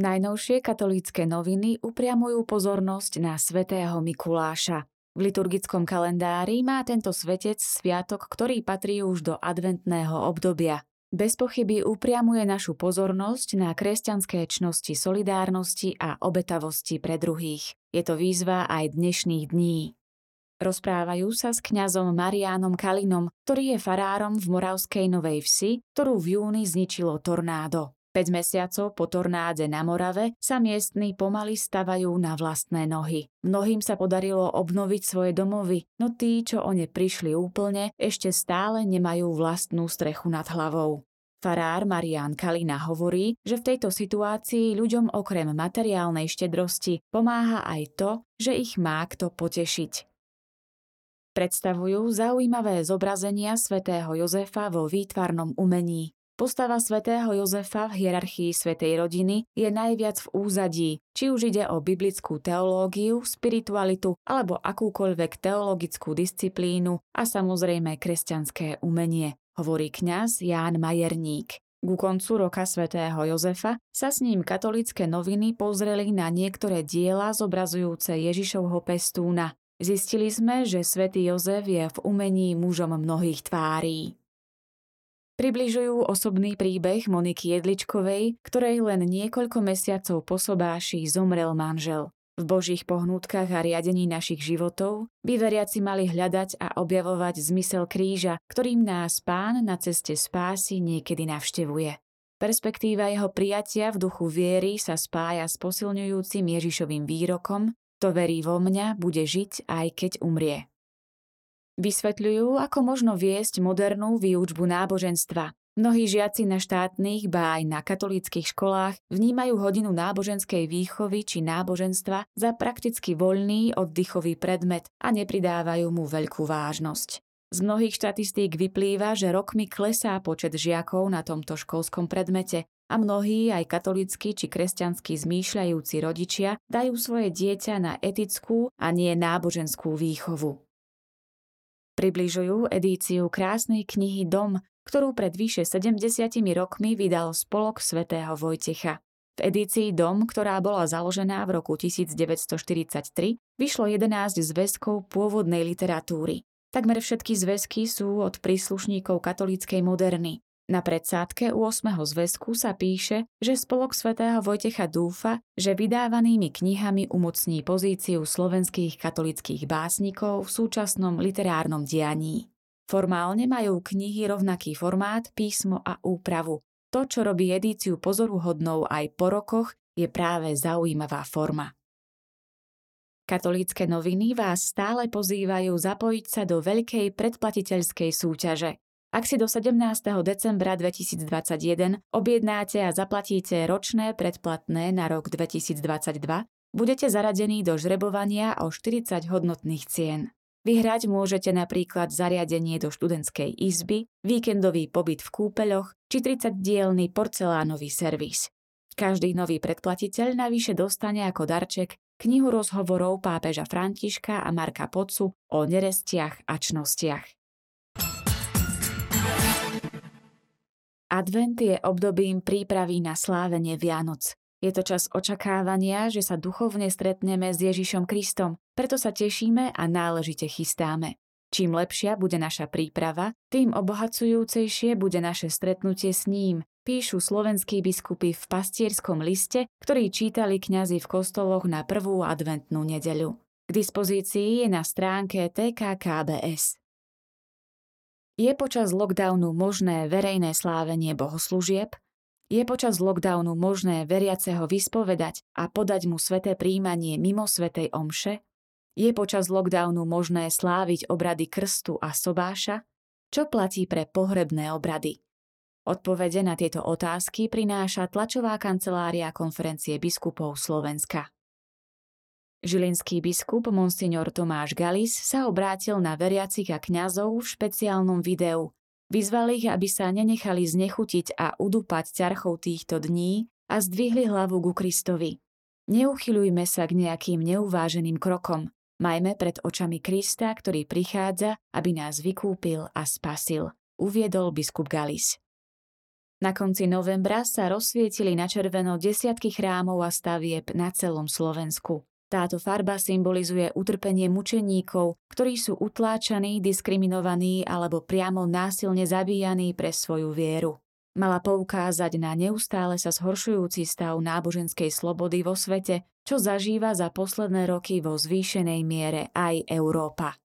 Najnovšie katolícke noviny upriamujú pozornosť na svätého Mikuláša. V liturgickom kalendári má tento svetec sviatok, ktorý patrí už do adventného obdobia. Bez pochyby upriamuje našu pozornosť na kresťanské čnosti solidárnosti a obetavosti pre druhých. Je to výzva aj dnešných dní. Rozprávajú sa s kňazom Mariánom Kalinom, ktorý je farárom v Moravskej Novej Vsi, ktorú v júni zničilo tornádo. 5 mesiacov po tornáde na Morave sa miestni pomaly stavajú na vlastné nohy. Mnohým sa podarilo obnoviť svoje domovy, no tí, čo o ne prišli úplne, ešte stále nemajú vlastnú strechu nad hlavou. Farár Marian Kalina hovorí, že v tejto situácii ľuďom okrem materiálnej štedrosti pomáha aj to, že ich má kto potešiť. Predstavujú zaujímavé zobrazenia svätého Jozefa vo výtvarnom umení. Postava svätého Jozefa v hierarchii svätej rodiny je najviac v úzadí, či už ide o biblickú teológiu, spiritualitu alebo akúkoľvek teologickú disciplínu a samozrejme kresťanské umenie, hovorí kňaz Ján Majerník. Ku koncu roka svätého Jozefa sa s ním katolické noviny pozreli na niektoré diela zobrazujúce Ježišovho pestúna. Zistili sme, že svätý Jozef je v umení mužom mnohých tvárí. Približujú osobný príbeh Moniky Jedličkovej, ktorej len niekoľko mesiacov po sobáši zomrel manžel. V božích pohnútkach a riadení našich životov by veriaci mali hľadať a objavovať zmysel kríža, ktorým nás pán na ceste spásy niekedy navštevuje. Perspektíva jeho prijatia v duchu viery sa spája s posilňujúcim Ježišovým výrokom, to verí vo mňa, bude žiť aj keď umrie. Vysvetľujú, ako možno viesť modernú výučbu náboženstva. Mnohí žiaci na štátnych, ba aj na katolíckých školách vnímajú hodinu náboženskej výchovy či náboženstva za prakticky voľný oddychový predmet a nepridávajú mu veľkú vážnosť. Z mnohých štatistík vyplýva, že rokmi klesá počet žiakov na tomto školskom predmete a mnohí aj katolícky či kresťansky zmýšľajúci rodičia dajú svoje dieťa na etickú a nie náboženskú výchovu. Približujú edíciu krásnej knihy Dom, ktorú pred vyše 70 rokmi vydal spolok svätého Vojtecha. V edícii Dom, ktorá bola založená v roku 1943, vyšlo 11 zväzkov pôvodnej literatúry. Takmer všetky zväzky sú od príslušníkov katolíckej moderny. Na predsádke u 8. zväzku sa píše, že spolok svätého Vojtecha dúfa, že vydávanými knihami umocní pozíciu slovenských katolických básnikov v súčasnom literárnom dianí. Formálne majú knihy rovnaký formát, písmo a úpravu. To, čo robí edíciu pozoruhodnou aj po rokoch, je práve zaujímavá forma. Katolícke noviny vás stále pozývajú zapojiť sa do veľkej predplatiteľskej súťaže. Ak si do 17. decembra 2021 objednáte a zaplatíte ročné predplatné na rok 2022, budete zaradení do žrebovania o 40 hodnotných cien. Vyhrať môžete napríklad zariadenie do študentskej izby, víkendový pobyt v kúpeľoch či 30-dielný porcelánový servis. Každý nový predplatiteľ navyše dostane ako darček knihu rozhovorov pápeža Františka a Marka Pocu o nerestiach a čnostiach. Advent je obdobím prípravy na slávenie Vianoc. Je to čas očakávania, že sa duchovne stretneme s Ježišom Kristom, preto sa tešíme a náležite chystáme. Čím lepšia bude naša príprava, tým obohacujúcejšie bude naše stretnutie s ním, píšu slovenskí biskupy v pastierskom liste, ktorý čítali kňazi v kostoloch na prvú adventnú nedeľu. K dispozícii je na stránke TKKBS. Je počas lockdownu možné verejné slávenie bohoslúžieb? Je počas lockdownu možné veriaceho vyspovedať a podať mu sveté príjmanie mimo svetej omše? Je počas lockdownu možné sláviť obrady krstu a sobáša? Čo platí pre pohrebné obrady? Odpovede na tieto otázky prináša tlačová kancelária konferencie biskupov Slovenska. Žilinský biskup Monsignor Tomáš Galis sa obrátil na veriacich a kňazov v špeciálnom videu. Vyzval ich, aby sa nenechali znechutiť a udupať ťarchou týchto dní a zdvihli hlavu ku Kristovi. Neuchyľujme sa k nejakým neuváženým krokom. Majme pred očami Krista, ktorý prichádza, aby nás vykúpil a spasil, uviedol biskup Galis. Na konci novembra sa rozsvietili na červeno desiatky chrámov a stavieb na celom Slovensku. Táto farba symbolizuje utrpenie mučeníkov, ktorí sú utláčaní, diskriminovaní alebo priamo násilne zabíjaní pre svoju vieru. Mala poukázať na neustále sa zhoršujúci stav náboženskej slobody vo svete, čo zažíva za posledné roky vo zvýšenej miere aj Európa.